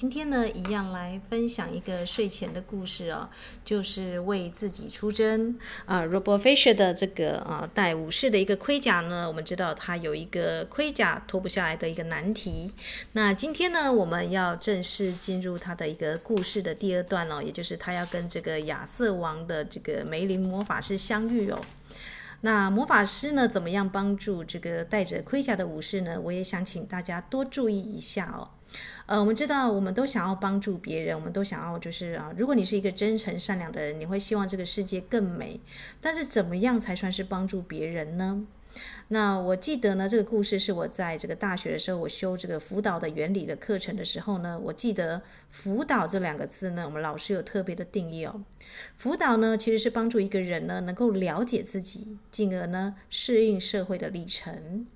今天呢，一样来分享一个睡前的故事哦，就是为自己出征啊。Robert Fisher 的这个啊戴武士的一个盔甲呢，我们知道他有一个盔甲脱不下来的一个难题。那今天呢，我们要正式进入他的一个故事的第二段哦，也就是他要跟这个亚瑟王的这个梅林魔法师相遇哦。那魔法师呢，怎么样帮助这个戴着盔甲的武士呢？我也想请大家多注意一下哦。呃，我们知道，我们都想要帮助别人，我们都想要就是啊，如果你是一个真诚善良的人，你会希望这个世界更美。但是怎么样才算是帮助别人呢？那我记得呢，这个故事是我在这个大学的时候，我修这个辅导的原理的课程的时候呢，我记得“辅导”这两个字呢，我们老师有特别的定义哦。辅导呢，其实是帮助一个人呢，能够了解自己，进而呢适应社会的历程。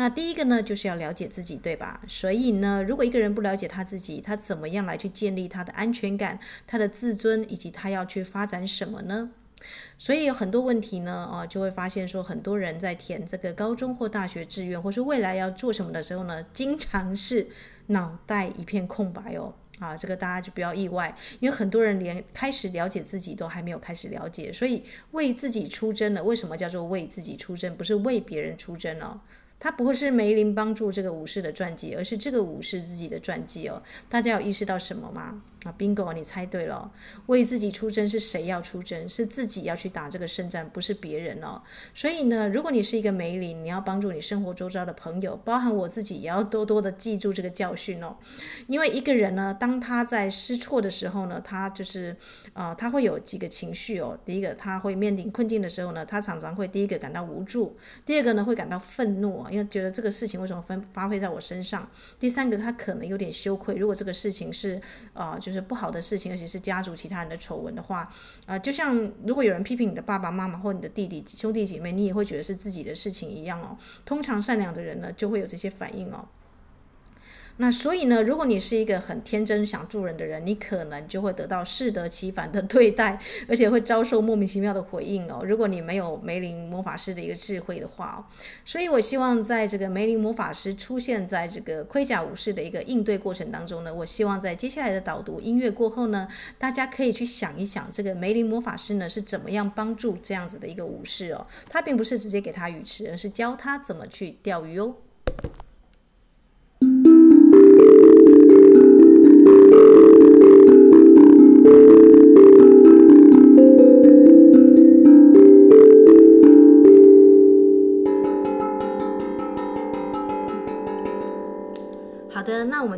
那第一个呢，就是要了解自己，对吧？所以呢，如果一个人不了解他自己，他怎么样来去建立他的安全感、他的自尊，以及他要去发展什么呢？所以有很多问题呢，啊，就会发现说，很多人在填这个高中或大学志愿，或是未来要做什么的时候呢，经常是脑袋一片空白哦，啊，这个大家就不要意外，因为很多人连开始了解自己都还没有开始了解，所以为自己出征了。为什么叫做为自己出征？不是为别人出征哦。他不会是梅林帮助这个武士的传记，而是这个武士自己的传记哦。大家有意识到什么吗？啊，bingo，你猜对了，为自己出征是谁要出征？是自己要去打这个胜战，不是别人哦。所以呢，如果你是一个梅林，你要帮助你生活周遭的朋友，包含我自己，也要多多的记住这个教训哦。因为一个人呢，当他在失措的时候呢，他就是、呃，他会有几个情绪哦。第一个，他会面临困境的时候呢，他常常会第一个感到无助；第二个呢，会感到愤怒，因为觉得这个事情为什么分发挥在我身上；第三个，他可能有点羞愧。如果这个事情是啊。呃就是不好的事情，而且是家族其他人的丑闻的话，呃，就像如果有人批评你的爸爸妈妈或你的弟弟兄弟姐妹，你也会觉得是自己的事情一样哦。通常善良的人呢，就会有这些反应哦。那所以呢，如果你是一个很天真想助人的人，你可能就会得到适得其反的对待，而且会遭受莫名其妙的回应哦。如果你没有梅林魔法师的一个智慧的话哦，所以我希望在这个梅林魔法师出现在这个盔甲武士的一个应对过程当中呢，我希望在接下来的导读音乐过后呢，大家可以去想一想，这个梅林魔法师呢是怎么样帮助这样子的一个武士哦。他并不是直接给他鱼吃，而是教他怎么去钓鱼哦。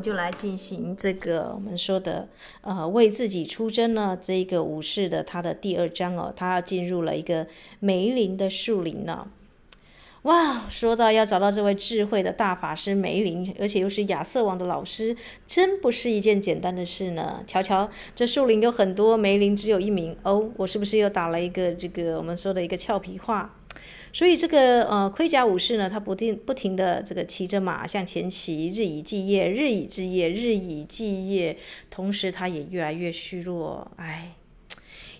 就来进行这个我们说的呃为自己出征呢这个武士的他的第二章哦，他进入了一个梅林的树林呢。哇，说到要找到这位智慧的大法师梅林，而且又是亚瑟王的老师，真不是一件简单的事呢。瞧瞧，这树林有很多，梅林只有一名哦。我是不是又打了一个这个我们说的一个俏皮话？所以这个呃盔甲武士呢，他不定不停的这个骑着马向前骑，日以继夜，日以继夜，日以继夜。同时，他也越来越虚弱。哎，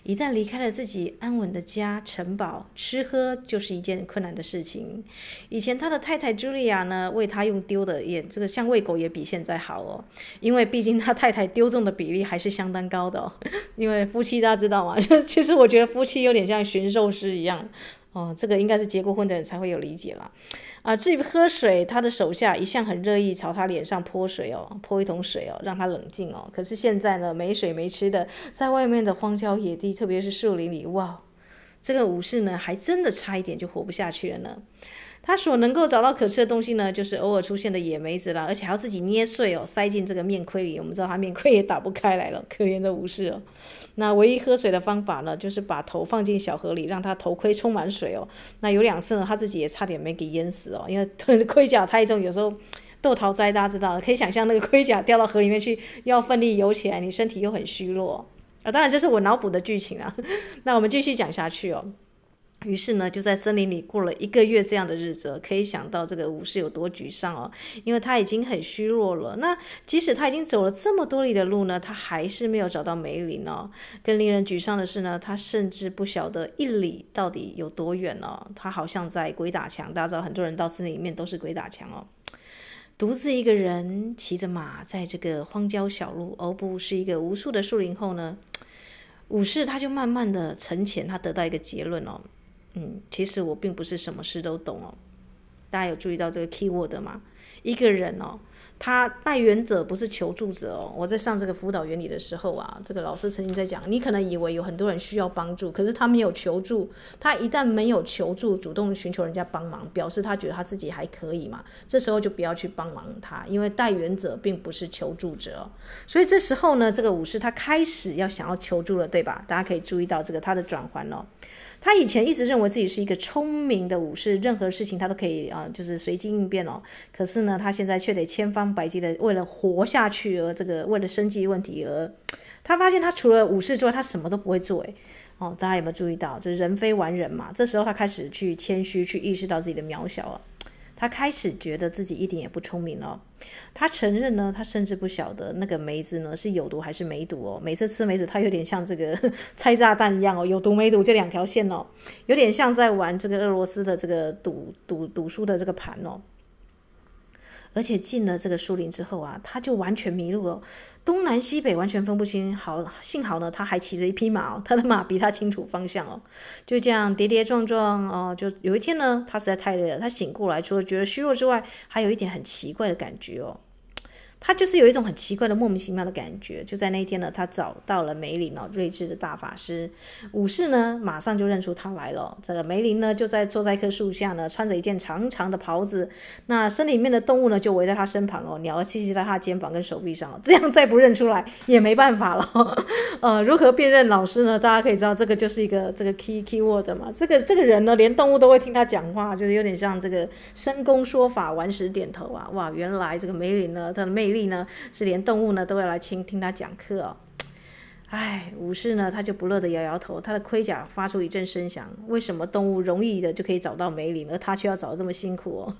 一旦离开了自己安稳的家城堡，吃喝就是一件困难的事情。以前他的太太茱莉亚呢，喂他用丢的也这个像喂狗也比现在好哦，因为毕竟他太太丢中的比例还是相当高的哦。因为夫妻大家知道吗？其实我觉得夫妻有点像驯兽师一样。哦，这个应该是结过婚的人才会有理解啦。啊，至于喝水，他的手下一向很乐意朝他脸上泼水哦，泼一桶水哦，让他冷静哦。可是现在呢，没水没吃的，在外面的荒郊野地，特别是树林里，哇，这个武士呢，还真的差一点就活不下去了呢。他所能够找到可吃的东西呢，就是偶尔出现的野梅子啦，而且还要自己捏碎哦，塞进这个面盔里。我们知道他面盔也打不开来了，可怜的武士哦。那唯一喝水的方法呢，就是把头放进小河里，让他头盔充满水哦。那有两次呢，他自己也差点没给淹死哦，因为盔甲太重，有时候豆桃栽大家知道，可以想象那个盔甲掉到河里面去，要奋力游起来，你身体又很虚弱啊。当然这是我脑补的剧情啊。那我们继续讲下去哦。于是呢，就在森林里过了一个月这样的日子，可以想到这个武士有多沮丧哦，因为他已经很虚弱了。那即使他已经走了这么多里的路呢，他还是没有找到梅林哦。更令人沮丧的是呢，他甚至不晓得一里到底有多远哦。他好像在鬼打墙，大家知道很多人到森林里面都是鬼打墙哦。独自一个人骑着马在这个荒郊小路，而不是一个无数的树林后呢，武士他就慢慢的沉潜，他得到一个结论哦，嗯，其实我并不是什么事都懂哦。大家有注意到这个 key word 吗？一个人哦。他带原者不是求助者哦。我在上这个辅导原理的时候啊，这个老师曾经在讲，你可能以为有很多人需要帮助，可是他没有求助。他一旦没有求助，主动寻求人家帮忙，表示他觉得他自己还可以嘛。这时候就不要去帮忙他，因为带原者并不是求助者。所以这时候呢，这个武士他开始要想要求助了，对吧？大家可以注意到这个他的转换哦。他以前一直认为自己是一个聪明的武士，任何事情他都可以啊、就是随机应变哦。可是呢，他现在却得千方百计的为了活下去而这个为了生计问题而，他发现他除了武士之外，他什么都不会做。诶，哦，大家有没有注意到？就是人非完人嘛。这时候他开始去谦虚，去意识到自己的渺小了。他开始觉得自己一点也不聪明哦。他承认呢，他甚至不晓得那个梅子呢是有毒还是没毒哦。每次吃梅子，他有点像这个 拆炸弹一样哦，有毒没毒这两条线哦，有点像在玩这个俄罗斯的这个赌赌赌输的这个盘哦。而且进了这个树林之后啊，他就完全迷路了，东南西北完全分不清。好，幸好呢，他还骑着一匹马哦，他的马比他清楚方向哦。就这样跌跌撞撞哦，就有一天呢，他实在太累了，他醒过来，除了觉得虚弱之外，还有一点很奇怪的感觉哦。他就是有一种很奇怪的莫名其妙的感觉。就在那一天呢，他找到了梅林哦，睿智的大法师。武士呢，马上就认出他来了。这个梅林呢，就在坐在一棵树下呢，穿着一件长长的袍子。那森林里面的动物呢，就围在他身旁哦，鸟儿栖息在他肩膀跟手臂上。这样再不认出来也没办法了。呃，如何辨认老师呢？大家可以知道，这个就是一个这个 key key word 嘛。这个这个人呢，连动物都会听他讲话，就是有点像这个深宫说法，顽石点头啊。哇，原来这个梅林呢，他的魅力呢，是连动物呢都要来听听他讲课哦。哎，武士呢，他就不乐的摇摇头，他的盔甲发出一阵声响。为什么动物容易的就可以找到梅林，而他却要找的这么辛苦哦？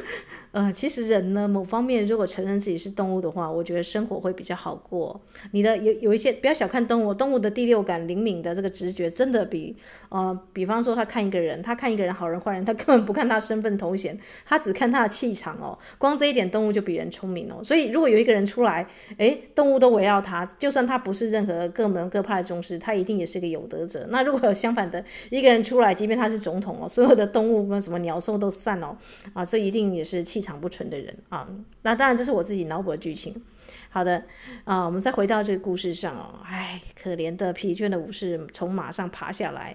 呃，其实人呢，某方面如果承认自己是动物的话，我觉得生活会比较好过。你的有有一些，不要小看动物，动物的第六感灵敏的这个直觉，真的比呃，比方说他看一个人，他看一个人好人坏人，他根本不看他身份头衔，他只看他的气场哦。光这一点，动物就比人聪明哦。所以如果有一个人出来，诶，动物都围绕他，就算他不是任何。各门各派的宗师，他一定也是个有德者。那如果相反的一个人出来，即便他是总统哦，所有的动物跟什么鸟兽都散哦，啊，这一定也是气场不纯的人啊。那当然这是我自己脑补的剧情。好的，啊，我们再回到这个故事上哦。唉，可怜的疲倦的武士从马上爬下来。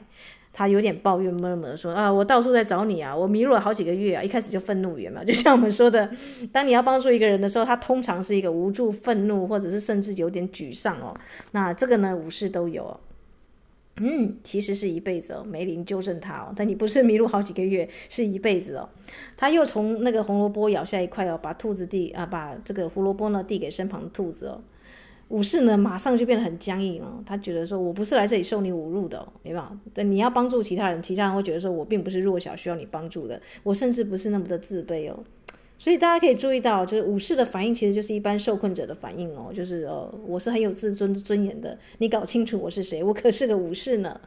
他有点抱怨，闷闷说：“啊，我到处在找你啊，我迷路了好几个月啊！一开始就愤怒有没有？就像我们说的，当你要帮助一个人的时候，他通常是一个无助、愤怒，或者是甚至有点沮丧哦。那这个呢，武士都有。嗯，其实是一辈子哦。梅林纠正他哦，但你不是迷路好几个月，是一辈子哦。他又从那个红萝卜咬下一块哦，把兔子递啊，把这个胡萝卜呢递给身旁的兔子哦。”武士呢，马上就变得很僵硬哦。他觉得说，我不是来这里受你侮辱的，对吧？你要帮助其他人，其他人会觉得说我并不是弱小需要你帮助的，我甚至不是那么的自卑哦。所以大家可以注意到，就是武士的反应其实就是一般受困者的反应哦，就是呃，我是很有自尊尊严的，你搞清楚我是谁，我可是个武士呢。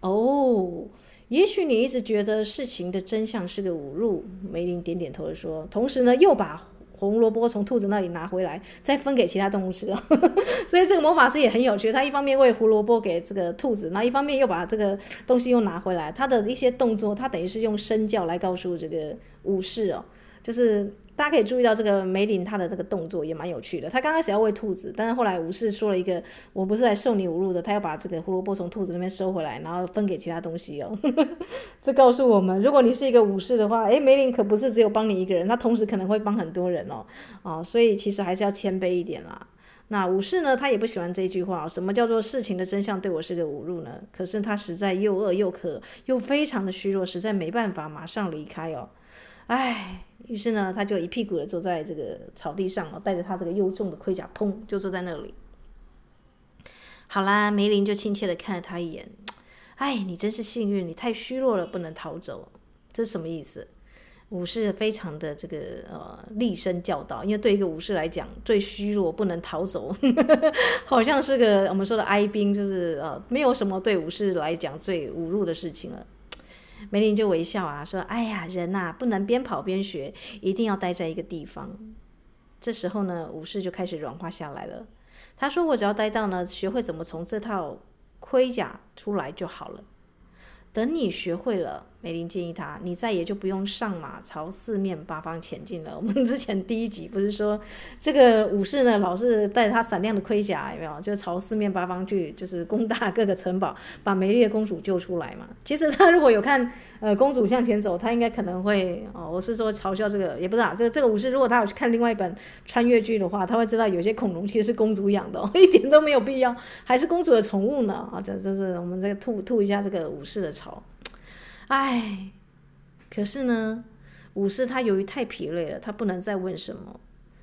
哦，也许你一直觉得事情的真相是个侮辱。梅林点点头的说，同时呢，又把。红萝卜从兔子那里拿回来，再分给其他动物吃哦。所以这个魔法师也很有趣，他一方面喂胡萝卜给这个兔子，那一方面又把这个东西又拿回来。他的一些动作，他等于是用身教来告诉这个武士哦，就是。大家可以注意到这个梅林他的这个动作也蛮有趣的。他刚开始要喂兔子，但是后来武士说了一个：“我不是来送你侮辱的。”他要把这个胡萝卜从兔子那边收回来，然后分给其他东西哦。这告诉我们，如果你是一个武士的话，诶，梅林可不是只有帮你一个人，他同时可能会帮很多人哦。哦，所以其实还是要谦卑一点啦。那武士呢，他也不喜欢这句话，什么叫做事情的真相对我是个侮辱呢？可是他实在又饿又渴，又非常的虚弱，实在没办法马上离开哦。唉。于是呢，他就一屁股的坐在这个草地上哦，带着他这个又重的盔甲，砰，就坐在那里。好啦，梅林就亲切的看了他一眼。哎，你真是幸运，你太虚弱了，不能逃走。这是什么意思？武士非常的这个呃厉声教导，因为对一个武士来讲，最虚弱不能逃走，好像是个我们说的哀兵，就是呃没有什么对武士来讲最侮辱的事情了。梅林就微笑啊，说：“哎呀，人呐、不能边跑边学，一定要待在一个地方。这时候呢，武士就开始软化下来了。他说：“我只要待到呢，学会怎么从这套盔甲出来就好了。等你学会了。”梅林建议他：“你再也就不用上马朝四面八方前进了。”我们之前第一集不是说这个武士呢，老是带着他闪亮的盔甲，有没有？就朝四面八方去，就是攻打各个城堡，把美丽的公主救出来嘛。其实他如果有看呃公主向前走，他应该可能会哦，我是说嘲笑这个，也不知道这个这个武士，如果他有去看另外一本穿越剧的话，他会知道有些恐龙其实是公主养的，一点都没有必要，还是公主的宠物呢啊！这这是我们这个吐吐一下这个武士的槽。唉，可是呢，武士他由于太疲累了，他不能再问什么。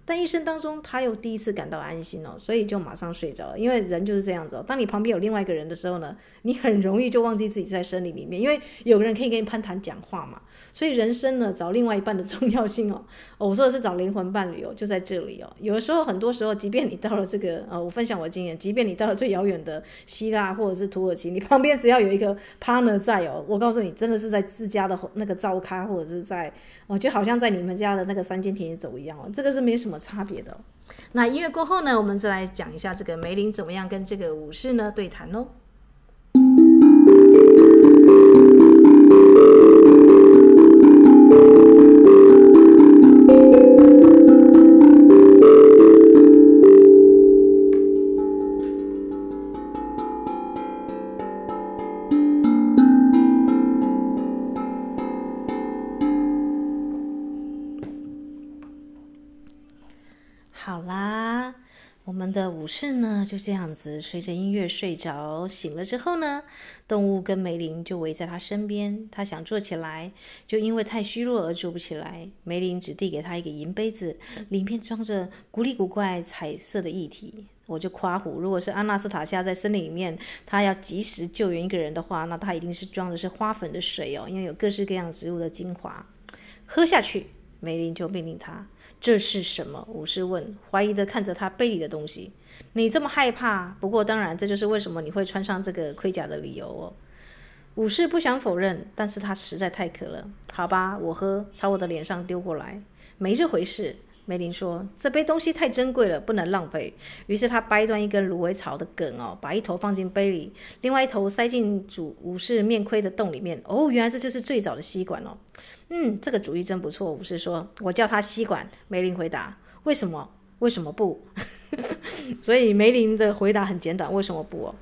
但一生当中，他又第一次感到安心哦，所以就马上睡着了。因为人就是这样子哦，当你旁边有另外一个人的时候呢，你很容易就忘记自己在森林里面，因为有个人可以跟你攀谈讲话嘛。所以人生呢，找另外一半的重要性 哦，我说的是找灵魂伴侣哦，就在这里哦。有的时候，很多时候，即便你到了这个呃，我分享我的经验，即便你到了最遥远的希腊或者是土耳其，你旁边只要有一个 partner 在哦，我告诉你，真的是在自家的那个灶咖，或者是在哦，就好像在你们家的那个山间田野走一样哦，这个是没什么差别的。那音乐过后呢，我们再来讲一下这个梅林怎么样跟这个武士呢对谈喽。的武士呢就这样子随着音乐睡着，醒了之后呢，动物跟梅林就围在他身边。他想坐起来，就因为太虚弱而坐不起来。梅林只递给他一个银杯子，里面装着古里古怪彩色的液体。我就夸胡，如果是阿纳斯塔夏在森林里面，他要及时救援一个人的话，那他一定是装的是花粉的水哦，因为有各式各样植物的精华。喝下去，梅林就命令他。这是什么？武士问，怀疑地看着他杯里的东西。你这么害怕，不过当然，这就是为什么你会穿上这个盔甲的理由哦。武士不想否认，但是他实在太渴了。好吧，我喝，朝我的脸上丢过来。没这回事，梅林说，这杯东西太珍贵了，不能浪费。于是他掰断一根芦苇草的梗哦，把一头放进杯里，另外一头塞进主武士面盔的洞里面。哦，原来这就是最早的吸管哦。嗯，这个主意真不错。武士说，我叫他吸管。梅林回答，为什么？为什么不？所以梅林的回答很简短，为什么不哦？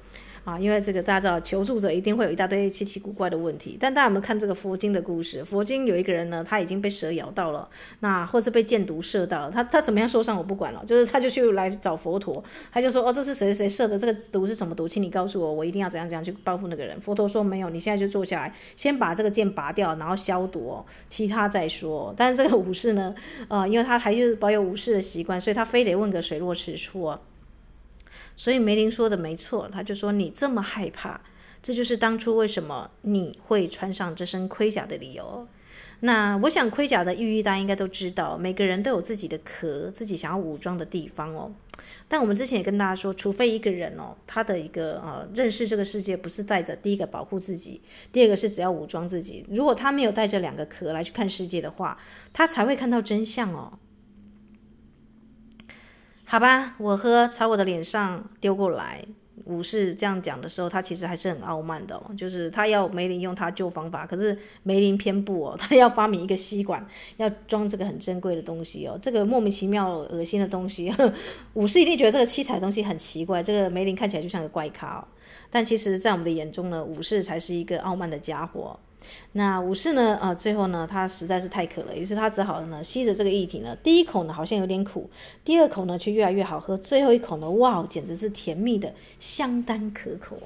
啊，因为这个大家知道，求助者一定会有一大堆奇奇古怪的问题。但大家有没有看这个佛经的故事？佛经有一个人呢，他已经被蛇咬到了，那或是被箭毒射到了，他他怎么样受伤我不管了，就是他就去来找佛陀，他就说哦，这是谁谁射的？这个毒是什么毒？请你告诉我，我一定要怎样怎样去报复那个人。佛陀说没有，你现在就坐下来，先把这个箭拔掉，然后消毒，其他再说。但是这个武士呢，呃，因为他还是保有武士的习惯，所以他非得问个水落石出啊。所以梅林说的没错，他就说，你这么害怕，这就是当初为什么你会穿上这身盔甲的理由。那我想盔甲的寓意大家应该都知道，每个人都有自己的壳，自己想要武装的地方哦。但我们之前也跟大家说，除非一个人哦，他的一个呃认识这个世界不是带着第一个保护自己，第二个是只要武装自己。如果他没有带着两个壳来去看世界的话，他才会看到真相哦。好吧，我喝，朝我的脸上丢过来。武士这样讲的时候，他其实还是很傲慢的哦，就是他要梅林用他旧方法，可是梅林偏不哦，他要发明一个吸管，要装这个很珍贵的东西哦，这个莫名其妙恶心的东西，武士一定觉得这个七彩东西很奇怪，这个梅林看起来就像个怪咖哦，但其实，在我们的眼中呢，武士才是一个傲慢的家伙。那武士呢？呃，最后呢，他实在是太渴了，于是他只好呢吸着这个液体呢，第一口呢好像有点苦，第二口呢却越来越好喝，最后一口呢，哇，简直是甜蜜的，相当可口。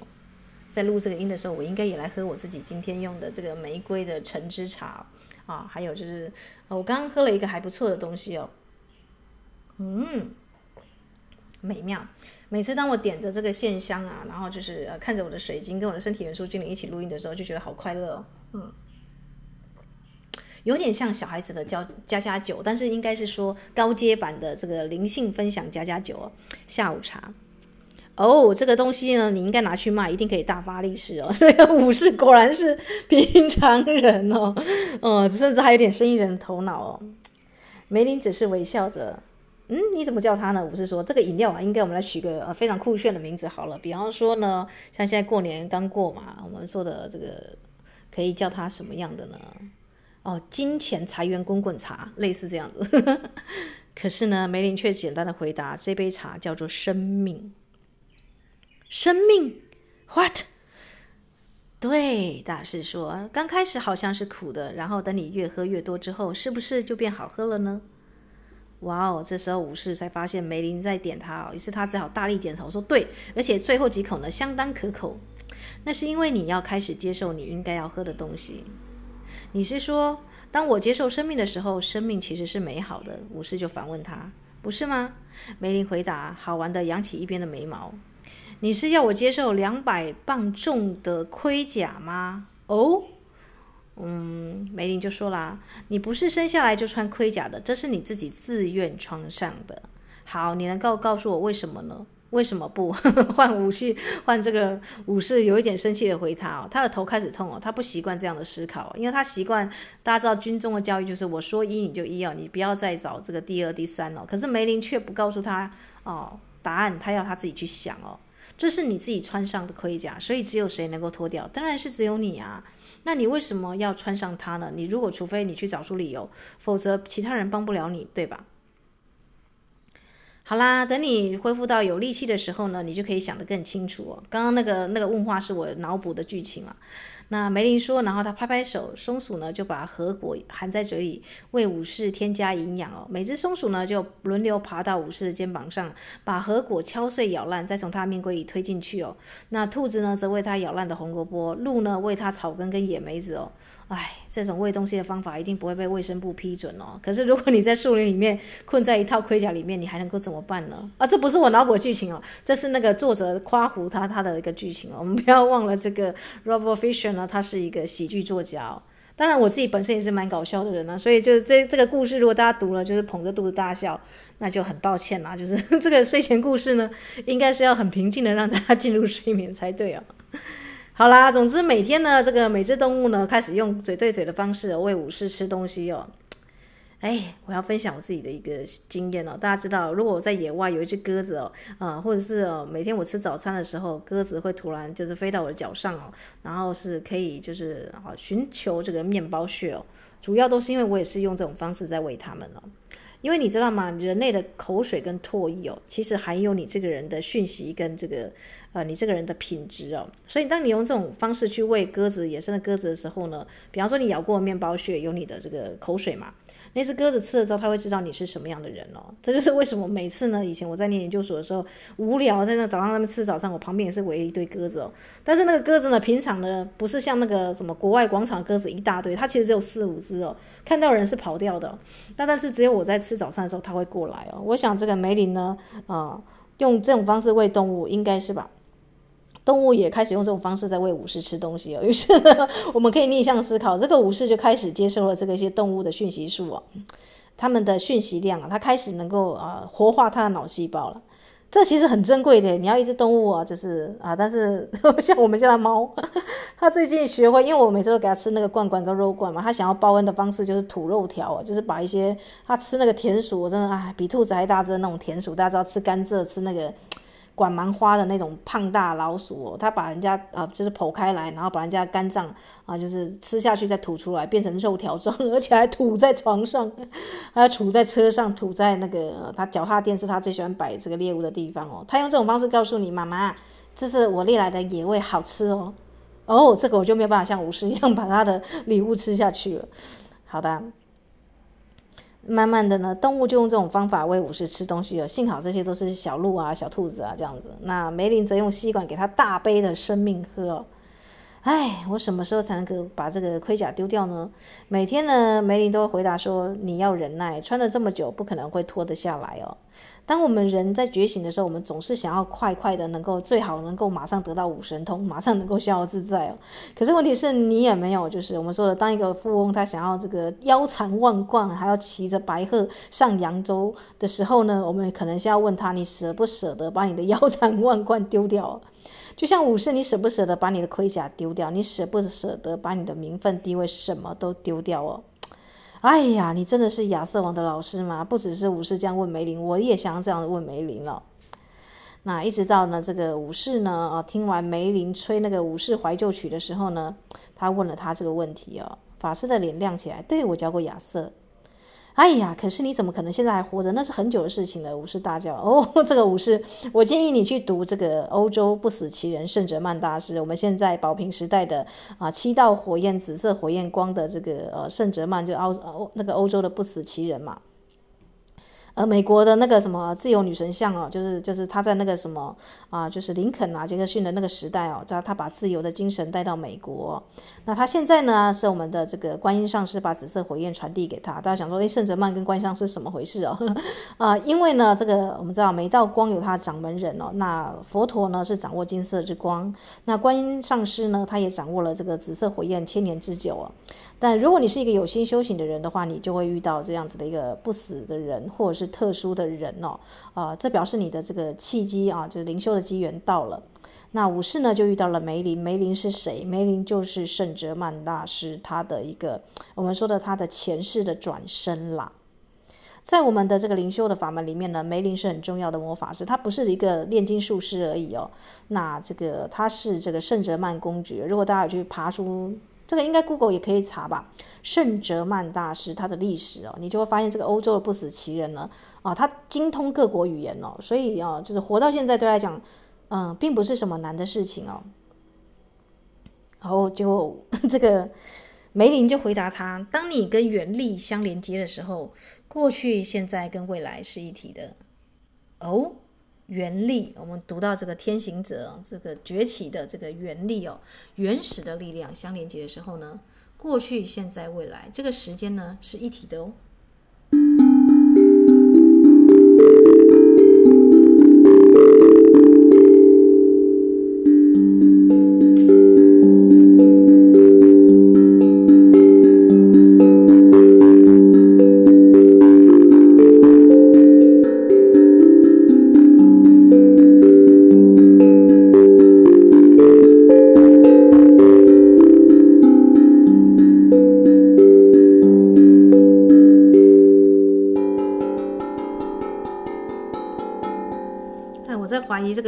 在录这个音的时候，我应该也来喝我自己今天用的这个玫瑰的橙汁茶啊，还有就是，我刚刚喝了一个还不错的东西哦，嗯，美妙。每次当我点着这个线香啊，然后就是呃看着我的水晶跟我的身体元素精灵一起录音的时候，就觉得好快乐哦。有点像小孩子的教家家酒，但是应该是说高阶版的这个灵性分享家家酒哦。下午茶哦，这个东西呢，你应该拿去卖，一定可以大发利市哦。这个武士果然是平常人哦，呃、嗯，甚至还有点生意人头脑哦。梅林只是微笑着。嗯，你怎么叫他呢？武士说：“这个饮料啊，应该我们来取个呃非常酷炫的名字好了。比方说呢，像现在过年刚过嘛，我们说的这个可以叫它什么样的呢？哦，金钱财源滚滚茶，类似这样子。可是呢，梅林却简单的回答：这杯茶叫做生命。生命？What？” 对，大师说，刚开始好像是苦的，然后等你越喝越多之后，是不是就变好喝了呢？哇哦，这时候武士才发现梅林在点他哦，于是他只好大力点头说：“对，而且最后几口呢，相当可口。那是因为你要开始接受你应该要喝的东西。你是说，当我接受生命的时候，生命其实是美好的？”武士就反问他：“不是吗？”梅林回答，好玩的扬起一边的眉毛。你是要我接受两百磅重的盔甲吗？哦，嗯，梅林就说啦，你不是生下来就穿盔甲的，这是你自己自愿穿上的。好，你能够告诉我为什么呢？为什么不 换武器？换这个武士有一点生气的回他哦，他的头开始痛哦，他不习惯这样的思考，因为他习惯大家知道军中的教育就是我说一你就一哦，你不要再找这个第二、第三哦。可是梅林却不告诉他哦答案，他要他自己去想哦。这是你自己穿上的盔甲，所以只有谁能够脱掉？当然是只有你啊！那你为什么要穿上它呢？你如果除非你去找出理由，否则其他人帮不了你，对吧？好啦，等你恢复到有力气的时候呢，你就可以想得更清楚哦。刚刚那个那个问话是我脑补的剧情啊。那梅林说，然后他拍拍手，松鼠呢就把核果含在嘴里，为武士添加营养哦。每只松鼠呢就轮流爬到武士的肩膀上，把核果敲碎咬烂，再从他面柜里推进去哦。那兔子呢则喂他咬烂的红萝卜，鹿呢喂他草根跟野梅子哦。哎，这种喂东西的方法一定不会被卫生部批准哦。可是如果你在树林里面困在一套盔甲里面，你还能够怎么办呢？啊，这不是我脑补剧情哦，这是那个作者夸胡他他的一个剧情哦。我们不要忘了这个 Robert Fisher 呢，他是一个喜剧作家哦。当然我自己本身也是蛮搞笑的人呢，所以就是这这个故事，如果大家读了就是捧着肚子大笑，那就很抱歉啦。就是 这个睡前故事呢，应该是要很平静的让大家进入睡眠才对哦。好啦，总之每天呢，这个每只动物呢开始用嘴对嘴的方式喂武士吃东西哦。哎，我要分享我自己的一个经验哦。大家知道，如果我在野外有一只鸽子哦，啊、呃，或者是哦，每天我吃早餐的时候，鸽子会突然就是飞到我的脚上哦，然后是可以就是啊寻求这个面包屑哦。主要都是因为我也是用这种方式在喂它们哦。因为你知道吗？人类的口水跟唾液哦，其实含有你这个人的讯息跟这个。呃，你这个人的品质哦，所以当你用这种方式去喂鸽子、野生的鸽子的时候呢，比方说你咬过面包屑，有你的这个口水嘛，那只鸽子吃了之后，它会知道你是什么样的人哦。这就是为什么每次呢，以前我在念研究所的时候，无聊在那早上他们吃早餐，我旁边也是围一堆鸽子哦。但是那个鸽子呢，平常呢不是像那个什么国外广场鸽子一大堆，它其实只有四五只哦，看到人是跑掉的。但但是只有我在吃早餐的时候，它会过来哦。我想这个梅林呢，啊、用这种方式喂动物，应该是吧？动物也开始用这种方式在喂武士吃东西哦，于是，我们可以逆向思考，这个武士就开始接受了这个一些动物的讯息素哦，他们的讯息量啊，他开始能够啊活化他的脑细胞了，这其实很珍贵的。你要一只动物啊，就是啊，但是 像我们家的猫，它最近学会，因为我每次都给它吃那个罐罐跟肉罐嘛，它想要报恩的方式就是吐肉条啊，就是把一些它吃那个田鼠，真的啊，比兔子还大只的那种田鼠，大家知道吃甘蔗吃那个。管蛮花的那种胖大老鼠哦，它把人家啊、就是剖开来，然后把人家肝脏啊就是吃下去再吐出来，变成肉条状，而且还吐在床上，还吐在车上，吐在那个他脚踏垫是他最喜欢摆这个猎物的地方哦。他用这种方式告诉你妈妈，这是我猎来的野味，好吃哦。哦，这个我就没有办法像武士一样把他的礼物吃下去了。好的。慢慢的呢，动物就用这种方法喂武士吃东西了。幸好这些都是小鹿啊、小兔子啊这样子。那梅林则用吸管给他大杯的生命喝哦。哎，我什么时候才能够把这个盔甲丢掉呢？每天呢，梅林都会回答说：“你要忍耐，穿了这么久，不可能会脱得下来哦。”当我们人在觉醒的时候，我们总是想要快快的能够最好能够马上得到五神通，马上能够逍遥自在哦。可是问题是你也没有，就是我们说的，当一个富翁他想要这个腰缠万贯，还要骑着白鹤上扬州的时候呢，我们可能先要问他，你舍不舍得把你的腰缠万贯丢掉？就像武士，你舍不舍得把你的盔甲丢掉？你舍不舍得把你的名分地位什么都丢掉哦？哎呀，你真的是亚瑟王的老师吗？不只是武士这样问梅林，我也想这样问梅林了。那一直到呢，这个武士呢，啊，听完梅林吹那个武士怀旧曲的时候呢，他问了他这个问题哦。法师的脸亮起来，对，我教过亚瑟。哎呀，可是你怎么可能现在还活着？那是很久的事情了。武士大叫：“ 哦，这个武士，我建议你去读这个欧洲不死奇人圣哲曼大师。我们现在宝瓶时代的啊，七道火焰、紫色火焰光的这个呃圣哲曼，就欧欧那个欧洲的不死奇人嘛。”呃，美国的那个什么自由女神像哦，就是就是他在那个什么啊，就是林肯啊杰克逊的那个时代哦，他他把自由的精神带到美国。那他现在呢，是我们的这个观音上师把紫色火焰传递给他。大家想说，诶，圣哲曼跟观音上师什么回事哦？啊，因为呢，这个我们知道每道光有他的掌门人哦。那佛陀呢是掌握金色之光，那观音上师呢，他也掌握了这个紫色火焰千年之久哦。但如果你是一个有心修行的人的话，你就会遇到这样子的一个不死的人，或者是特殊的人哦，啊、呃，这表示你的这个契机啊，就是灵修的机缘到了。那武士呢，就遇到了梅林。梅林是谁？梅林就是圣哲曼大师，他的一个我们说的他的前世的转生啦。在我们的这个灵修的法门里面呢，梅林是很重要的魔法师，他不是一个炼金术师而已哦。那这个他是这个圣哲曼公爵。如果大家有去爬出。这个应该 Google 也可以查吧，圣哲曼大师他的历史哦，你就会发现这个欧洲的不死奇人呢，啊，他精通各国语言哦，所以啊，就是活到现在对来讲，嗯，并不是什么难的事情哦。然后就 这个梅林就回答他：当你跟原力相连接的时候，过去、现在跟未来是一体的。哦。原力，我们读到这个天行者，这个崛起的这个原力哦，原始的力量相连接的时候呢，过去、现在、未来这个时间呢是一体的哦。《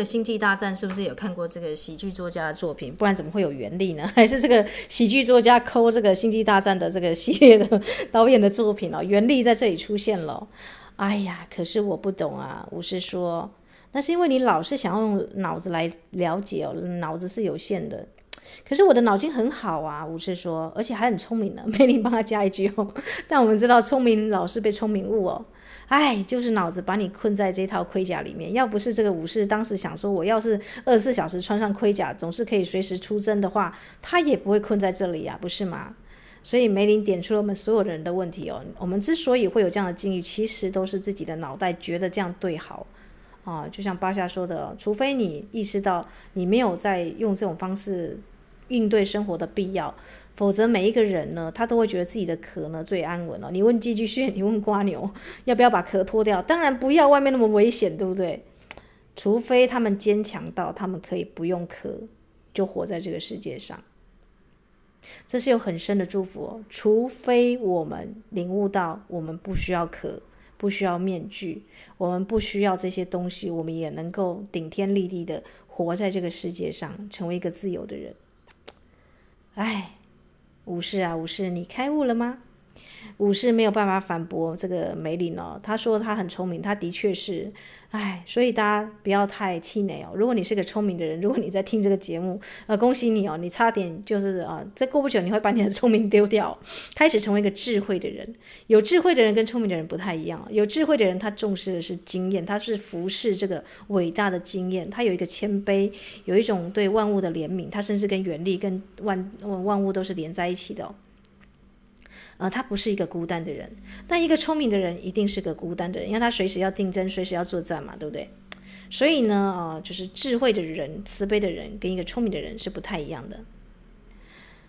星际大战》是不是有看过这个喜剧作家的作品？不然怎么会有原力呢？还是这个喜剧作家抠这个《星际大战》的这个系列的 导演的作品哦？原力在这里出现了。哎呀，可是我不懂啊！武士说，那是因为你老是想要用脑子来了解哦，脑子是有限的。可是我的脑筋很好啊！武士说，而且还很聪明呢。梅林帮他加一句哦。但我们知道，聪明老是被聪明误哦。哎，就是脑子把你困在这套盔甲里面。要不是这个武士当时想说，我要是二十四小时穿上盔甲，总是可以随时出征的话，他也不会困在这里呀，不是吗？所以梅林点出了我们所有的人的问题哦。我们之所以会有这样的境遇，其实都是自己的脑袋觉得这样对好啊。就像巴夏说的，除非你意识到你没有在用这种方式应对生活的必要。否则，每一个人呢，他都会觉得自己的壳呢最安稳了。你问寄居蟹，你问瓜牛，要不要把壳脱掉？当然不要，外面那么危险，对不对？除非他们坚强到他们可以不用壳就活在这个世界上，这是有很深的祝福哦。除非我们领悟到，我们不需要壳，不需要面具，我们不需要这些东西，我们也能够顶天立地的活在这个世界上，成为一个自由的人。哎。武士啊，武士，你开悟了吗？武士没有办法反驳这个梅林哦，他说他很聪明，他的确是，哎，所以大家不要太气馁哦。如果你是个聪明的人，如果你在听这个节目，呃，恭喜你哦，你差点就是啊，再过不久你会把你的聪明丢掉，开始成为一个智慧的人。有智慧的人跟聪明的人不太一样，有智慧的人他重视的是经验，他是服侍这个伟大的经验，他有一个谦卑，有一种对万物的怜悯，他甚至跟原力跟万万物都是连在一起的。呃，他不是一个孤单的人，但一个聪明的人一定是个孤单的人，因为他随时要竞争，随时要作战嘛，对不对？所以呢，啊、就是智慧的人、慈悲的人跟一个聪明的人是不太一样的。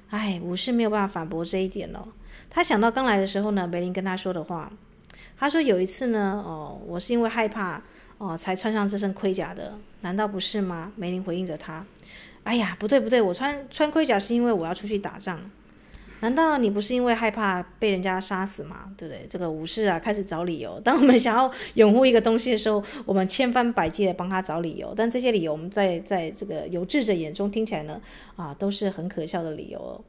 哎，武士没有办法反驳这一点哦。他想到刚来的时候呢，梅林跟他说的话，他说有一次呢，哦，我是因为害怕哦才穿上这身盔甲的，难道不是吗？梅林回应着他，哎呀，不对不对，我穿穿盔甲是因为我要出去打仗。难道你不是因为害怕被人家杀死吗？对不对？这个武士啊，开始找理由。当我们想要拥护一个东西的时候，我们千方百计的帮他找理由。但这些理由，我们在在这个有志者眼中听起来呢，啊，都是很可笑的理由。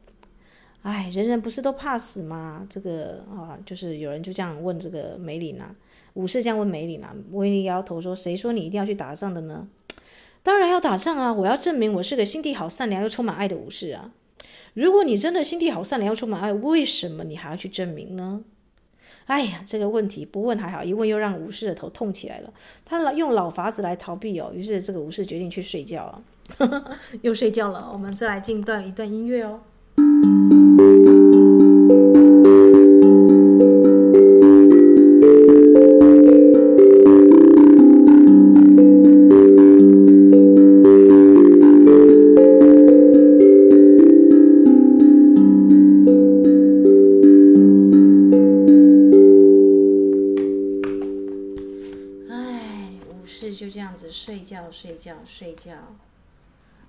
哎，人人不是都怕死吗？这个啊，就是有人就这样问这个梅林啊，武士这样问梅林啊，梅林摇头说：“谁说你一定要去打仗的呢？当然要打仗啊！我要证明我是个心地好、善良又充满爱的武士啊！”如果你真的心地好、善良要充满爱，为什么你还要去证明呢？哎呀，这个问题不问还好，一问又让武士的头痛起来了。他用老法子来逃避哦，于是这个武士决定去睡觉了，又睡觉了。我们再来进段一段音乐哦。睡觉，睡觉，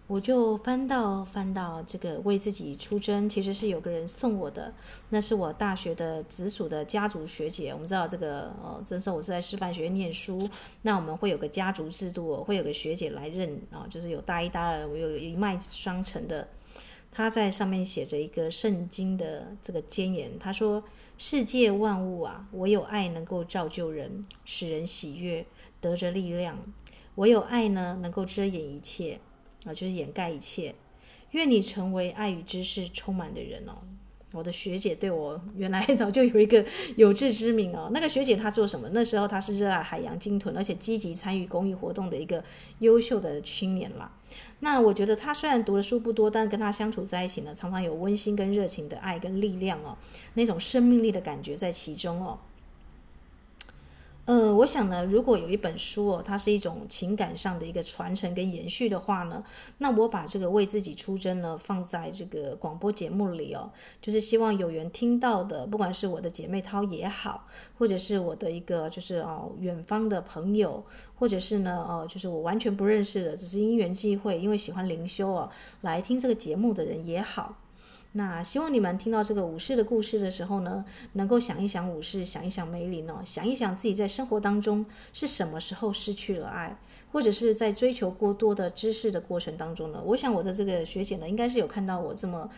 我就翻到翻到这个为自己出征，其实是有个人送我的，那是我大学的直属的家族学姐。我们知道这个，呃，这时候我是在师范学院念书，那我们会有个家族制度，会有个学姐来认啊，就是有大一、大二，我有一脉双承的。他在上面写着一个圣经的这个箴言，他说：“世界万物啊，唯有爱能够造就人，使人喜悦，得着力量。”唯有爱呢，能够遮掩一切，啊，就是掩盖一切。愿你成为爱与知识充满的人哦。我的学姐对我原来早就有一个 有志之名哦。那个学姐她做什么？那时候她是热爱海洋鲸豚，而且积极参与公益活动的一个优秀的青年啦。那我觉得她虽然读的书不多，但跟她相处在一起呢，常常有温馨跟热情的爱跟力量哦，那种生命力的感觉在其中哦。呃，我想呢，如果有一本书哦，它是一种情感上的一个传承跟延续的话呢，那我把这个为自己出征呢放在这个广播节目里哦，就是希望有缘听到的，不管是我的姐妹淘也好，或者是我的一个就是哦远方的朋友，或者是呢哦就是我完全不认识的，只是因缘际会，因为喜欢灵修哦来听这个节目的人也好。那希望你们听到这个武士的故事的时候呢，能够想一想武士，想一想梅林哦，想一想自己在生活当中是什么时候失去了爱，或者是在追求过多的知识的过程当中呢？我想我的这个学姐呢，应该是有看到我这么。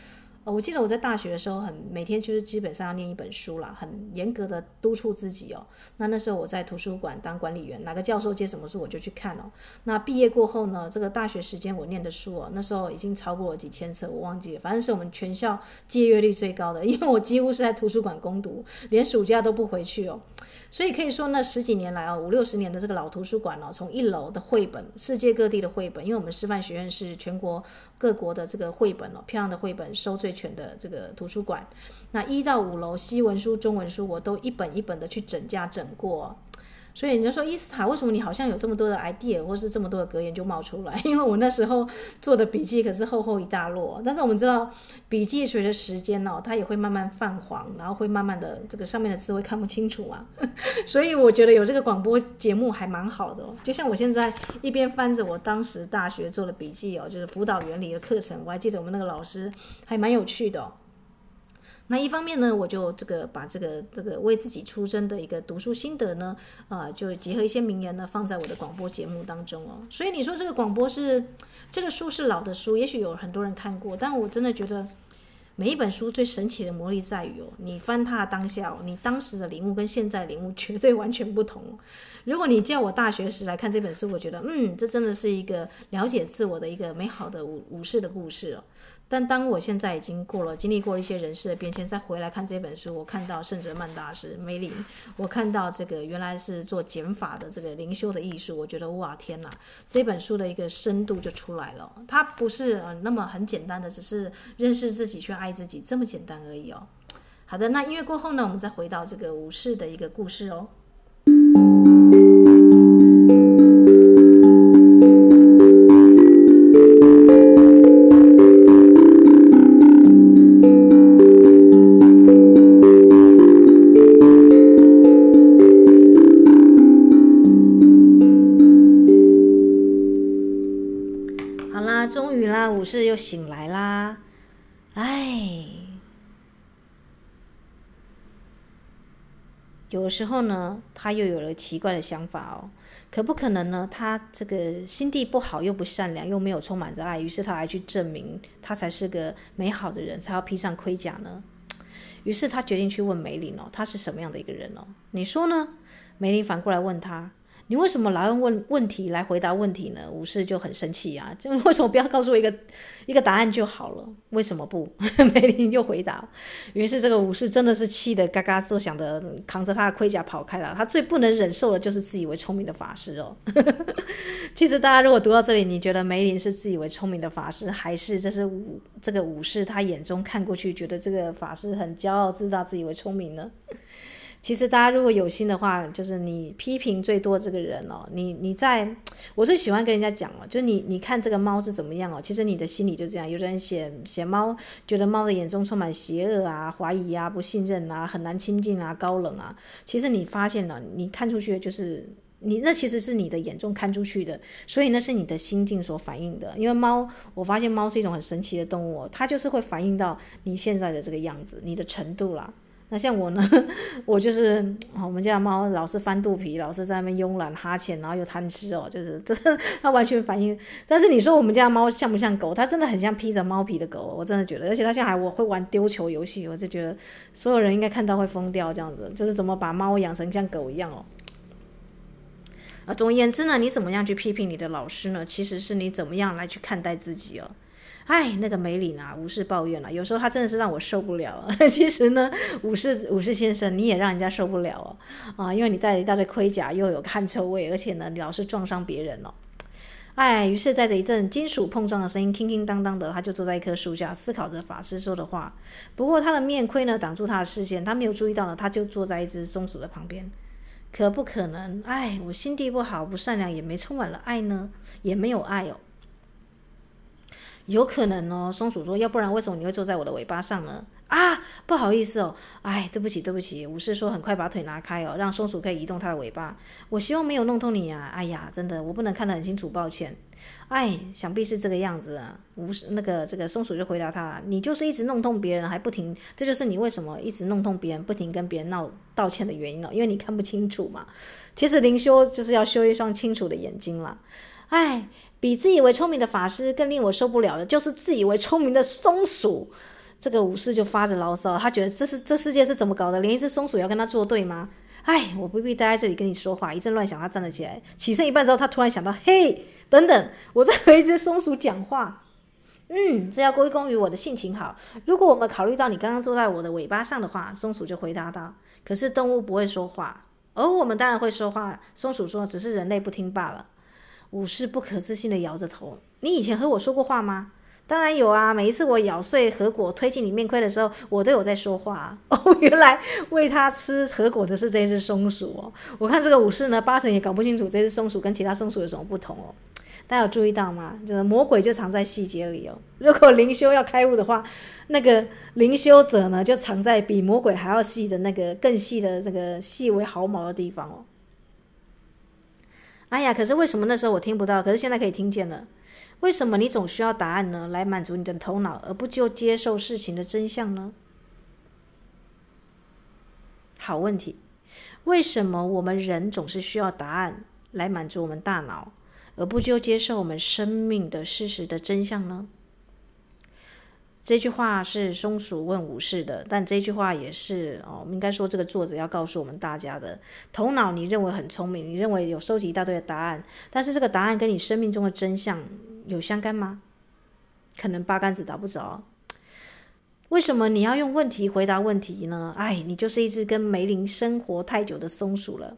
呃，我记得我在大学的时候很，每天就是基本上要念一本书啦，很严格的督促自己哦。那那时候我在图书馆当管理员，哪个教授借什么书我就去看哦。那毕业过后呢，这个大学时间我念的书哦，那时候已经超过了几千册，我忘记了，反正是我们全校借阅率最高的，因为我几乎是在图书馆攻读，连暑假都不回去哦。所以可以说，那十几年来啊，五六十年的这个老图书馆哦，从一楼的绘本，世界各地的绘本，因为我们师范学院是全国各国的这个绘本哦，漂亮的绘本收最全的这个图书馆。那一到五楼，西文书、中文书，我都一本一本的去整价整过。所以你就说伊斯塔，为什么你好像有这么多的 idea，或是这么多的格言就冒出来？因为我那时候做的笔记可是厚厚一大摞。但是我们知道，笔记随着时间哦，它也会慢慢泛黄，然后会慢慢的这个上面的字会看不清楚啊。所以我觉得有这个广播节目还蛮好的。就像我现在一边翻着我当时大学做的笔记哦，就是辅导原理的课程，我还记得我们那个老师还蛮有趣的。那一方面呢，我就这个把这个这个为自己出征的一个读书心得呢，啊、呃，就结合一些名言呢，放在我的广播节目当中哦。所以你说这个广播是这个书是老的书，也许有很多人看过，但我真的觉得每一本书最神奇的魔力在于哦，你翻它当下，你当时的领悟跟现在领悟绝对完全不同。如果你叫我大学时来看这本书，我觉得嗯，这真的是一个了解自我的一个美好的武武士的故事哦。但当我现在已经过了经历过一些人事的变迁，再回来看这本书，我看到圣哲曼大师梅林，我看到这个原来是做减法的这个灵修的艺术，我觉得哇天哪，这本书的一个深度就出来了。它不是那么很简单的，只是认识自己去爱自己这么简单而已哦。好的，那音乐过后呢，我们再回到这个武士的一个故事哦。时候呢，他又有了奇怪的想法哦，可不可能呢？他这个心地不好，又不善良，又没有充满着爱，于是他来去证明他才是个美好的人，才要披上盔甲呢？于是他决定去问梅林哦，他是什么样的一个人哦？你说呢？梅林反过来问他。你为什么老用问问题来回答问题呢？武士就很生气啊，就为什么不要告诉我一个一个答案就好了？为什么不？梅林又回答。于是这个武士真的是气得嘎嘎作响的，扛着他的盔甲跑开了。他最不能忍受的就是自以为聪明的法师哦。其实大家如果读到这里，你觉得梅林是自以为聪明的法师，还是这是武这个武士他眼中看过去觉得这个法师很骄傲自大、自以为聪明呢？其实大家如果有心的话，就是你批评最多这个人哦，你你在，我最喜欢跟人家讲哦，就你你看这个猫是怎么样哦，其实你的心里就这样。有人写写猫，觉得猫的眼中充满邪恶啊、怀疑啊、不信任啊、很难亲近啊、高冷啊。其实你发现了，你看出去就是你那其实是你的眼中看出去的，所以那是你的心境所反映的。因为猫，我发现猫是一种很神奇的动物，它就是会反映到你现在的这个样子，你的程度啦。那像我呢，我就是我们家的猫老是翻肚皮，老是在那边慵懒哈欠，然后又贪吃哦，就是 真的，它完全反应。但是你说我们家猫像不像狗？它真的很像披着猫皮的狗，我真的觉得。而且它现在还我会玩丢球游戏，我就觉得所有人应该看到会疯掉这样子，就是怎么把猫养成像狗一样哦。啊，总而言之呢，你怎么样去批评你的老师呢？其实是你怎么样来去看待自己哦。哎，那个梅林啊，武士抱怨了。有时候他真的是让我受不了。其实呢，武士武士先生，你也让人家受不了哦。啊，因为你带了一大堆盔甲，又有汗臭味，而且呢，你老是撞伤别人哦。哎，于是带着一阵金属碰撞的声音，叮叮当当的，他就坐在一棵树下，思考着法师说的话。不过他的面盔呢，挡住他的视线，他没有注意到呢，他就坐在一只松鼠的旁边。可不可能？哎，我心地不好，不善良，也没充满了爱呢，也没有爱哦。有可能哦，松鼠说：“要不然为什么你会坐在我的尾巴上呢？”啊，不好意思哦，哎，对不起，对不起。武士说：“很快把腿拿开哦，让松鼠可以移动它的尾巴。”我希望没有弄痛你啊！哎呀，真的，我不能看得很清楚，抱歉。哎，想必是这个样子啊。武士那个这个松鼠就回答他：“你就是一直弄痛别人，还不停，这就是你为什么一直弄痛别人，不停跟别人闹道歉的原因哦，因为你看不清楚嘛。其实灵修就是要修一双清楚的眼睛啦。哎。”比自以为聪明的法师更令我受不了的，就是自以为聪明的松鼠。这个武士就发着牢骚，他觉得这是这世界是怎么搞的？连一只松鼠要跟他作对吗？哎，我不必待在这里跟你说话。一阵乱想，他站了起来，起身一半之后，他突然想到：嘿，等等，我在和一只松鼠讲话。嗯，这要归功于我的性情好。如果我们考虑到你刚刚坐在我的尾巴上的话，松鼠就回答道：可是动物不会说话，而我们当然会说话。松鼠说：只是人类不听罢了。武士不可置信地摇着头：“你以前和我说过话吗？”“当然有啊，每一次我咬碎核果推进你面盔的时候，我都有在说话。”“哦，原来喂他吃核果的是这只松鼠哦。”我看这个武士呢，八成也搞不清楚这只松鼠跟其他松鼠有什么不同哦。大家有注意到吗？就是魔鬼就藏在细节里哦。如果灵修要开悟的话，那个灵修者呢，就藏在比魔鬼还要细的那个更细的这个细微毫毛的地方哦。哎呀，可是为什么那时候我听不到？可是现在可以听见了。为什么你总需要答案呢？来满足你的头脑，而不就接受事情的真相呢？好问题。为什么我们人总是需要答案来满足我们大脑，而不就接受我们生命的事实的真相呢？这句话是松鼠问武士的，但这句话也是哦，我们应该说这个作者要告诉我们大家的：头脑你认为很聪明，你认为有收集一大堆的答案，但是这个答案跟你生命中的真相有相干吗？可能八竿子打不着。为什么你要用问题回答问题呢？哎，你就是一只跟梅林生活太久的松鼠了。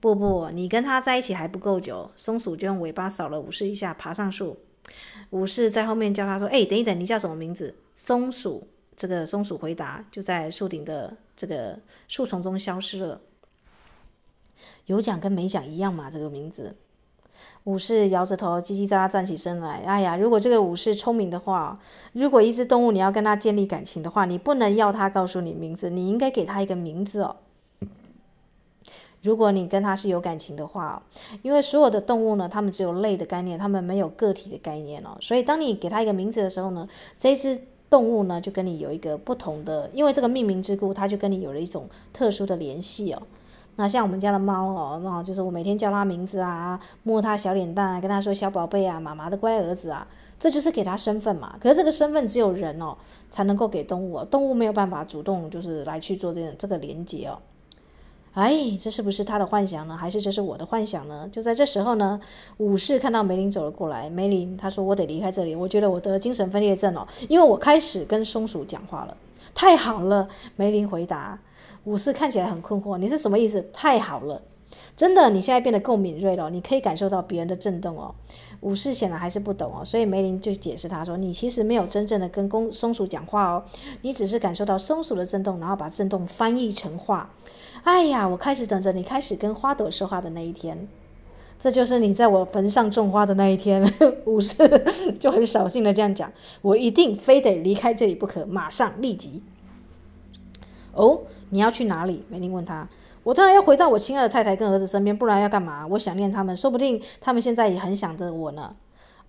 不不，你跟他在一起还不够久。松鼠就用尾巴扫了武士一下，爬上树。武士在后面叫他说：“哎，等一等，你叫什么名字？”松鼠。这个松鼠回答，就在树顶的这个树丛中消失了。有讲跟没讲一样嘛？这个名字。武士摇着头，叽叽喳喳站起身来。哎呀，如果这个武士聪明的话，如果一只动物你要跟他建立感情的话，你不能要他告诉你名字，你应该给他一个名字哦。如果你跟它是有感情的话，因为所有的动物呢，它们只有类的概念，它们没有个体的概念哦。所以当你给它一个名字的时候呢，这只动物呢，就跟你有一个不同的，因为这个命名之故，它就跟你有了一种特殊的联系哦。那像我们家的猫哦，那就是我每天叫它名字啊，摸它小脸蛋啊，跟它说小宝贝啊，妈妈的乖儿子啊，这就是给它身份嘛。可是这个身份只有人哦才能够给动物，动物没有办法主动就是来去做这个这个连接哦。哎，这是不是他的幻想呢？还是这是我的幻想呢？就在这时候呢，武士看到梅林走了过来。梅林他说：“我得离开这里，我觉得我得精神分裂症哦，因为我开始跟松鼠讲话了。”太好了，梅林回答。武士看起来很困惑：“你是什么意思？”太好了，真的，你现在变得够敏锐了，你可以感受到别人的震动哦。武士显然还是不懂哦，所以梅林就解释他说：“你其实没有真正的跟公松鼠讲话哦，你只是感受到松鼠的震动，然后把震动翻译成话。”哎呀，我开始等着你开始跟花朵说话的那一天，这就是你在我坟上种花的那一天。武士就很扫兴的这样讲，我一定非得离开这里不可，马上立即。哦，你要去哪里？梅林问他。我当然要回到我亲爱的太太跟儿子身边，不然要干嘛？我想念他们，说不定他们现在也很想着我呢。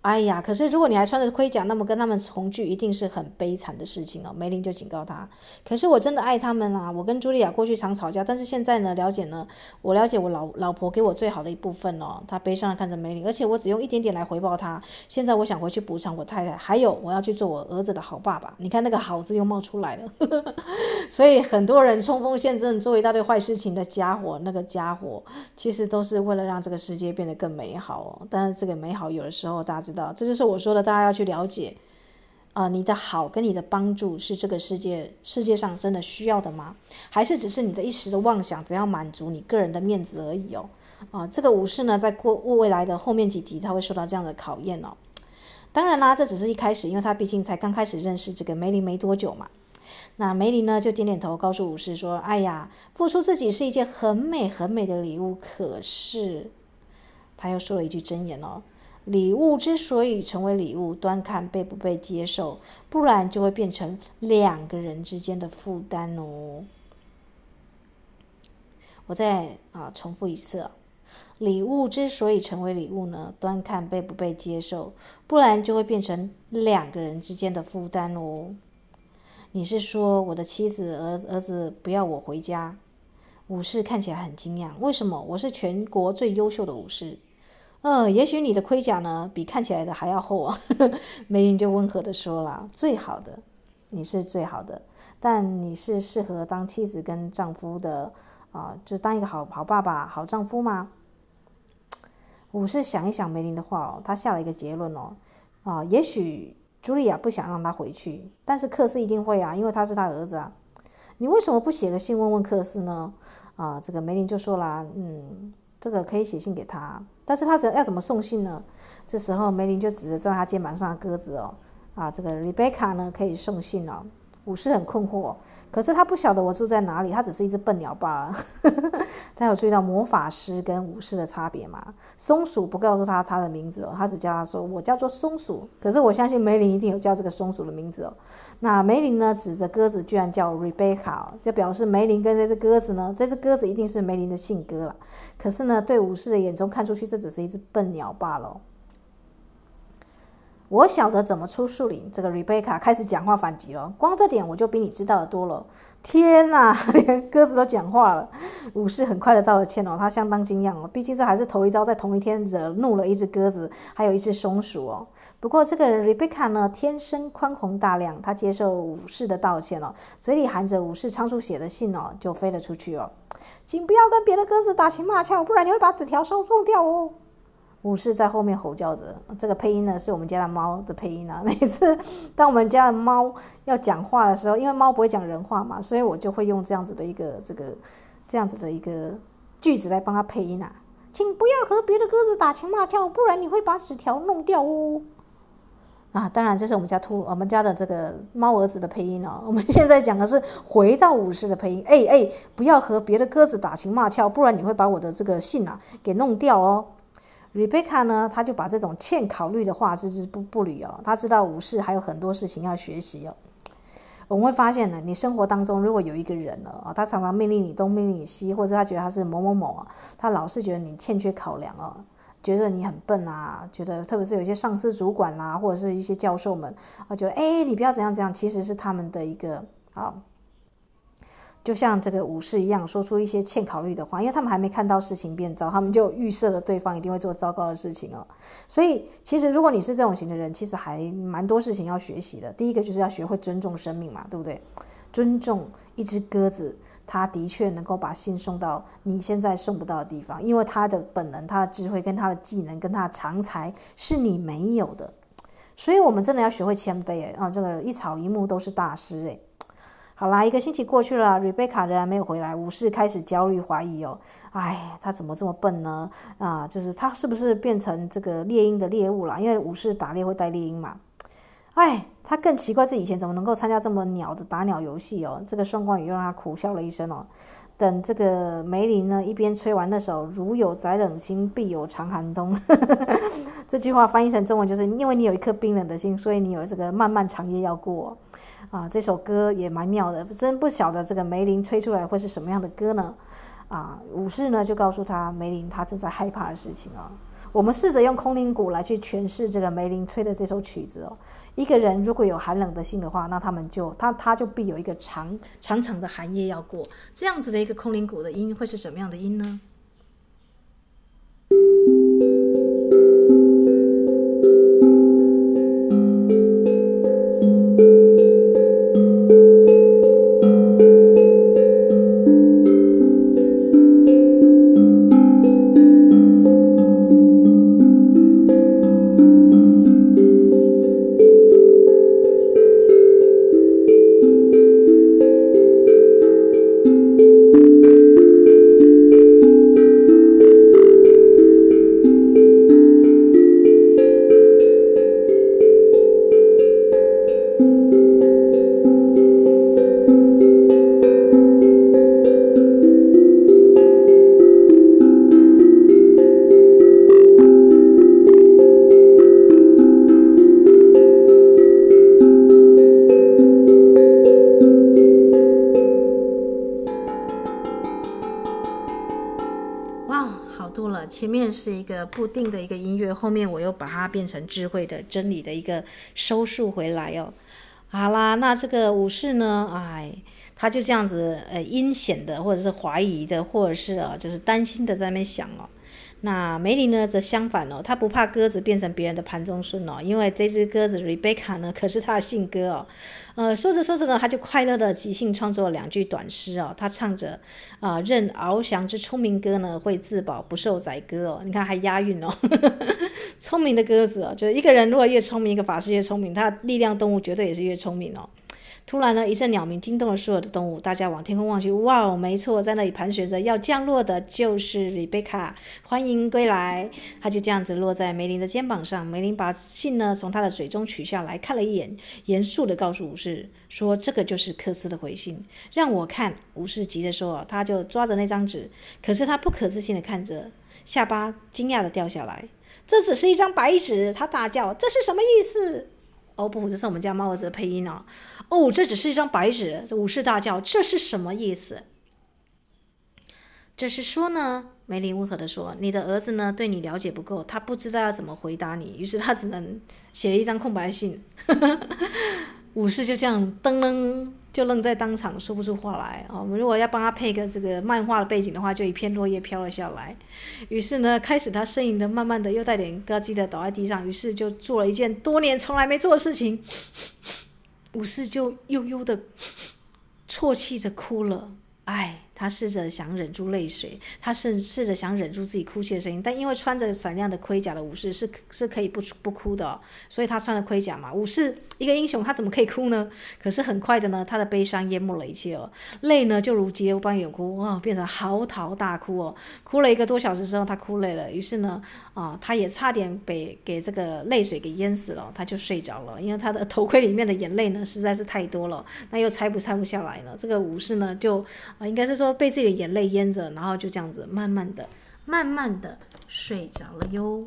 哎呀，可是如果你还穿着盔甲，那么跟他们重聚一定是很悲惨的事情哦。梅林就警告他。可是我真的爱他们啊！我跟茱莉亚过去常吵架，但是现在呢，了解呢，我了解我老老婆给我最好的一部分哦。他悲伤的看着梅林，而且我只用一点点来回报他。现在我想回去补偿我太太，还有我要去做我儿子的好爸爸。你看那个好字又冒出来了，所以很多人冲锋陷阵做一大堆坏事情的家伙，那个家伙其实都是为了让这个世界变得更美好哦。但是这个美好有的时候大致的。这就是我说的，大家要去了解，啊、你的好跟你的帮助是这个世界世界上真的需要的吗？还是只是你的一时的妄想，只要满足你个人的面子而已哦？啊、这个武士呢，在过未来的后面几集，他会受到这样的考验哦。当然啦，这只是一开始，因为他毕竟才刚开始认识这个梅林没多久嘛。那梅林呢，就点点头，告诉武士说：“哎呀，付出自己是一件很美很美的礼物。”可是，他又说了一句真言哦。礼物之所以成为礼物，端看被不被接受，不然就会变成两个人之间的负担哦。我再啊重复一次，礼物之所以成为礼物呢，端看被不被接受，不然就会变成两个人之间的负担哦。你是说我的妻子儿儿子不要我回家？武士看起来很惊讶，为什么？我是全国最优秀的武士。嗯，也许你的盔甲呢，比看起来的还要厚啊。梅林就温和地说了：“最好的，你是最好的，但你是适合当妻子跟丈夫的啊、就当一个好好爸爸、好丈夫吗？”武士想一想梅林的话哦，他下了一个结论哦，啊、也许茱莉亚不想让他回去，但是克斯一定会啊，因为他是他儿子啊。你为什么不写个信问问克斯呢？啊、这个梅林就说了，嗯。这个可以写信给他，但是他怎要怎么送信呢？这时候梅林就指着在他肩膀上的鸽子哦，啊，这个丽贝卡呢可以送信哦。武士很困惑，可是他不晓得我住在哪里，他只是一只笨鸟罢了。他有注意到魔法师跟武士的差别吗？松鼠不告诉他他的名字哦，他只叫他说我叫做松鼠。可是我相信梅林一定有叫这个松鼠的名字哦。那梅林呢指着鸽子，居然叫 Rebecca，就表示梅林跟这只鸽子呢，这只鸽子一定是梅林的信鸽了。可是呢，对武士的眼中看出去，这只是一只笨鸟罢了。我晓得怎么出树林。这个 Rebecca 开始讲话反击了。光这点我就比你知道的多了。天哪，连鸽子都讲话了。武士很快的道了歉哦，他相当惊讶哦，毕竟这还是头一遭，在同一天惹怒了一只鸽子，还有一只松鼠哦。不过这个 Rebecca 呢，天生宽宏大量，他接受武士的道歉哦，嘴里含着武士仓鼠写的信哦，就飞了出去哦。请不要跟别的鸽子打情骂俏，不然你会把纸条收弄掉哦。武士在后面吼叫着，这个配音呢是我们家的猫的配音啊。每次当我们家的猫要讲话的时候，因为猫不会讲人话嘛，所以我就会用这样子的一个这个这样子的一个句子来帮它配音啊。请不要和别的鸽子打情骂俏，不然你会把纸条弄掉哦。啊，当然这是我们家兔我们家的这个猫儿子的配音哦。我们现在讲的是回到武士的配音。哎哎，不要和别的鸽子打情骂俏，不然你会把我的这个信啊给弄掉哦。Rebecca 呢，他就把这种欠考虑的话置之不不理哦。他知道武士还有很多事情要学习哦。我们会发现呢，你生活当中如果有一个人了啊，他常常命令你东命令你西，或者他觉得他是某某某，他老是觉得你欠缺考量哦。觉得你很笨啊，觉得特别是有一些上司主管啦、或者是一些教授们啊，觉得哎，你不要怎样怎样，其实是他们的一个啊。就像这个武士一样，说出一些欠考虑的话，因为他们还没看到事情变糟，他们就预设了对方一定会做糟糕的事情哦。所以，其实如果你是这种型的人，其实还蛮多事情要学习的。第一个就是要学会尊重生命嘛，对不对？尊重一只鸽子，它的确能够把信送到你现在送不到的地方，因为它的本能、它的智慧、跟它的技能、跟它的长才是你没有的。所以我们真的要学会谦卑诶啊，这个一草一木都是大师诶。好啦，一个星期过去了，瑞贝卡仍然没有回来。武士开始焦虑怀疑哦，哎，他怎么这么笨呢？啊，就是他是不是变成这个猎鹰的猎物了？因为武士打猎会带猎鹰嘛。哎，他更奇怪自己以前怎么能够参加这么鸟的打鸟游戏哦。这个双关语又让他苦笑了一声哦。等这个梅林呢一边吹完那首“如有宅冷心，必有长寒冬”，这句话翻译成中文就是：因为你有一颗冰冷的心，所以你有这个漫漫长夜要过。啊，这首歌也蛮妙的，真不晓得这个梅林吹出来会是什么样的歌呢？啊，武士呢就告诉他梅林他正在害怕的事情哦。我们试着用空灵鼓来去诠释这个梅林吹的这首曲子哦。一个人如果有寒冷的心的话，那他们就他他就必有一个长长长的寒夜要过。这样子的一个空灵鼓的音会是什么样的音呢？固定的一个音乐，后面我又把它变成智慧的真理的一个收束回来哦。好啦，那这个武士呢，哎，他就这样子呃阴险的，或者是怀疑的，或者是啊就是担心的在那边想哦。那梅林呢则相反哦，他不怕鸽子变成别人的盘中飧哦，因为这只鸽子 Rebecca 呢可是他的信鸽哦。呃，说着说着呢，他就快乐的即兴创作了两句短诗哦。他唱着啊，任翱翔之聪明鸽呢，会自保不受宰割哦。你看还押韵哦，聪明的鸽子哦，就是一个人如果越聪明，一个法师越聪明，他力量动物绝对也是越聪明哦。突然呢，一阵鸟鸣惊动了所有的动物，大家往天空望去，哇哦，没错，在那里盘旋着要降落的就是丽贝卡，欢迎归来。他就这样子落在梅林的肩膀上，梅林把信呢从他的嘴中取下来看了一眼，严肃地告诉武士说：“这个就是克斯的回信，让我看。”武士急着说：“他就抓着那张纸，可是他不可置信地看着，下巴惊讶地掉下来。这只是一张白纸。”他大叫：“这是什么意思？”哦不，这是我们家猫儿子的配音哦。哦，这只是一张白纸。武士大叫：“这是什么意思？”这是说呢，梅林温和地说：“你的儿子呢，对你了解不够，他不知道要怎么回答你，于是他只能写一张空白信。”武士就这样噔噔。就愣在当场，说不出话来啊！我们如果要帮他配个这个漫画的背景的话，就一片落叶飘了下来。于是呢，开始他呻吟的，慢慢的又带点咯叽的倒在地上。于是就做了一件多年从来没做的事情，武士就悠悠的啜泣着哭了。哎。他试着想忍住泪水，他试试着想忍住自己哭泣的声音，但因为穿着闪亮的盔甲的武士是是可以不不哭的，所以他穿了盔甲嘛。武士一个英雄，他怎么可以哭呢？可是很快的呢，他的悲伤淹没了一切哦，泪呢就如急流般涌哭，哇，变成嚎啕大哭哦，哭了一个多小时之后，他哭累了，于是呢，啊，他也差点被给这个泪水给淹死了，他就睡着了，因为他的头盔里面的眼泪呢实在是太多了，那又拆不拆不下来了。这个武士呢就啊，应该是说。被自己的眼泪淹着，然后就这样子慢慢的、慢慢的睡着了哟。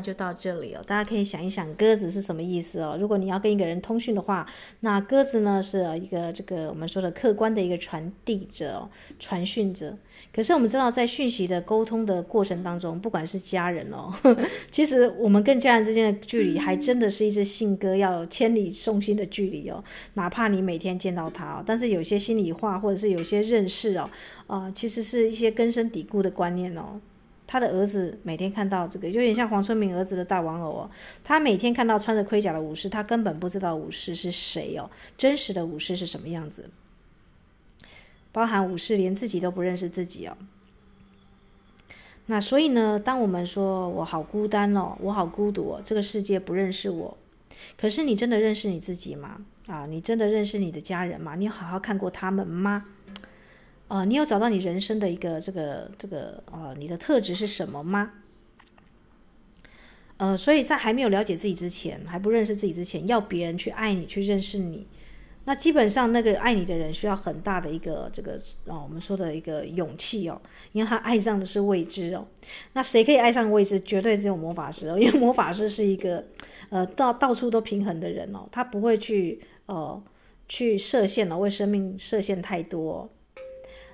就到这里哦，大家可以想一想鸽子是什么意思哦。如果你要跟一个人通讯的话，那鸽子呢是一个这个我们说的客观的一个传递者哦，传讯者。可是我们知道，在讯息的沟通的过程当中，不管是家人哦，其实我们跟家人之间的距离还真的是一只信鸽要千里送信的距离哦。哪怕你每天见到他哦，但是有些心里话或者是有些认识哦，啊、其实是一些根深蒂固的观念哦。他的儿子每天看到这个，有点像黄春明儿子的大玩偶哦。他每天看到穿着盔甲的武士，他根本不知道武士是谁哦，真实的武士是什么样子。包含武士连自己都不认识自己哦。那所以呢，当我们说我好孤单哦，我好孤独哦，这个世界不认识我。可是你真的认识你自己吗？啊，你真的认识你的家人吗？你好好看过他们吗？啊，你有找到你人生的一个这个这个啊，你的特质是什么吗？呃，所以在还没有了解自己之前，还不认识自己之前，要别人去爱你，去认识你，那基本上那个爱你的人需要很大的一个这个啊，我们说的一个勇气哦，因为他爱上的是未知哦。那谁可以爱上未知？绝对只有魔法师哦，因为魔法师是一个呃到到处都平衡的人哦，他不会去呃去设限哦，为生命设限太多。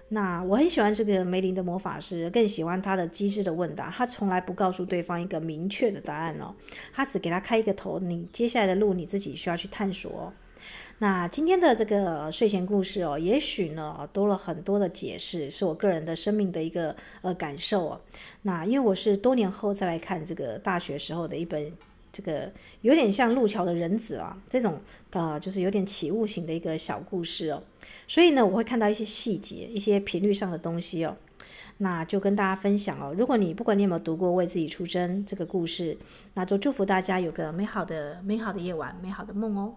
那我很喜欢这个梅林的魔法师，更喜欢他的机智的问答。他从来不告诉对方一个明确的答案哦，他只给他开一个头，你接下来的路你自己需要去探索哦。那今天的这个睡前故事哦，也许呢多了很多的解释，是我个人的生命的一个呃感受哦。那因为我是多年后再来看这个大学时候的一本。这个有点像路桥的人子啊这种啊就是有点起雾型的一个小故事哦。所以呢我会看到一些细节一些频率上的东西哦。那就跟大家分享哦如果你不管你有没有读过为自己出征这个故事那就祝福大家有个美好的美好的夜晚美好的梦哦。